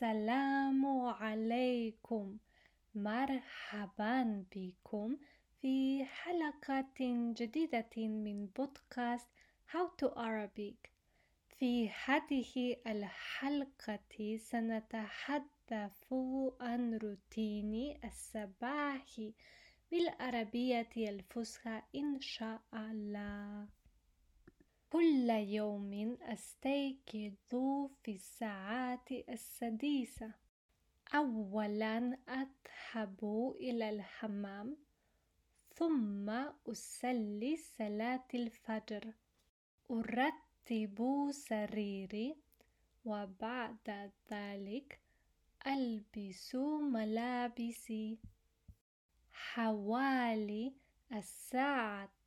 السلام عليكم. مرحبا بكم في حلقة جديدة من بودكاست How to Arabic. في هذه الحلقة سنتحدث عن روتين الصباح بالعربية الفصحى إن شاء الله. كل يوم أستيقظ في الساعة السادسة أولا أذهب إلى الحمام ثم أصلي صلاة الفجر. أرتب سريري وبعد ذلك ألبس ملابسي. حوالي الساعة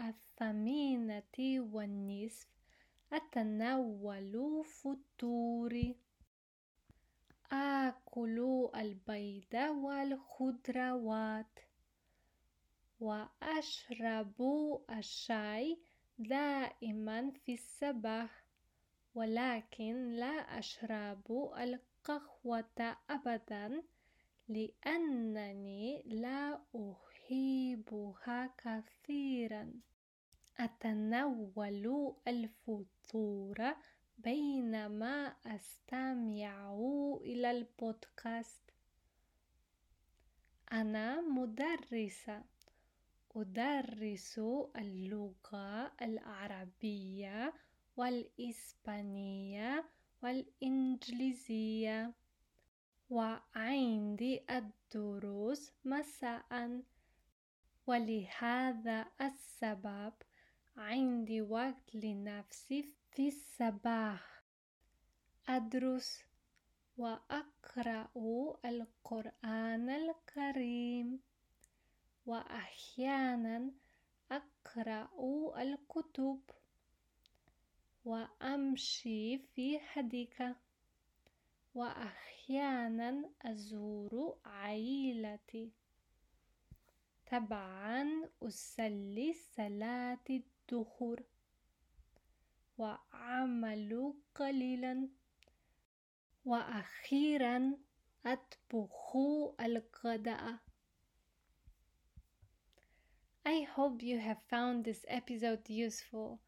الثامنة والنصف أتناول فطوري. آكل البيض والخضروات وأشرب الشاي دائما في الصباح ولكن لا أشرب القهوة أبدا لأنني لا أحبها كثيرا. أتناول الفطور بينما أستمع إلى البودكاست. أنا مدرسة. أدرس اللغة العربية والإسبانية والإنجليزية. وعندي الدروس مساء. ولهذا السبب عندي وقت لنفسي في الصباح. أدرس وأقرأ القرآن الكريم. وأحيانا أقرأ الكتب. وأمشي في حديقة. وأحيانا أزور عائلتي طبعا أصلي صلاة الظهر وأعمل قليلا وأخيرا أطبخ الغداء I hope you have found this episode useful.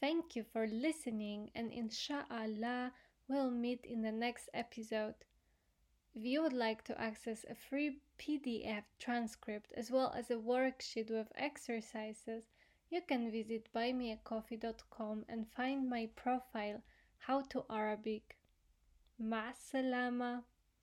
Thank you for listening and inshallah we'll meet in the next episode. If you would like to access a free PDF transcript as well as a worksheet with exercises, you can visit buymeacoffee.com and find my profile How to Arabic. مع السلامة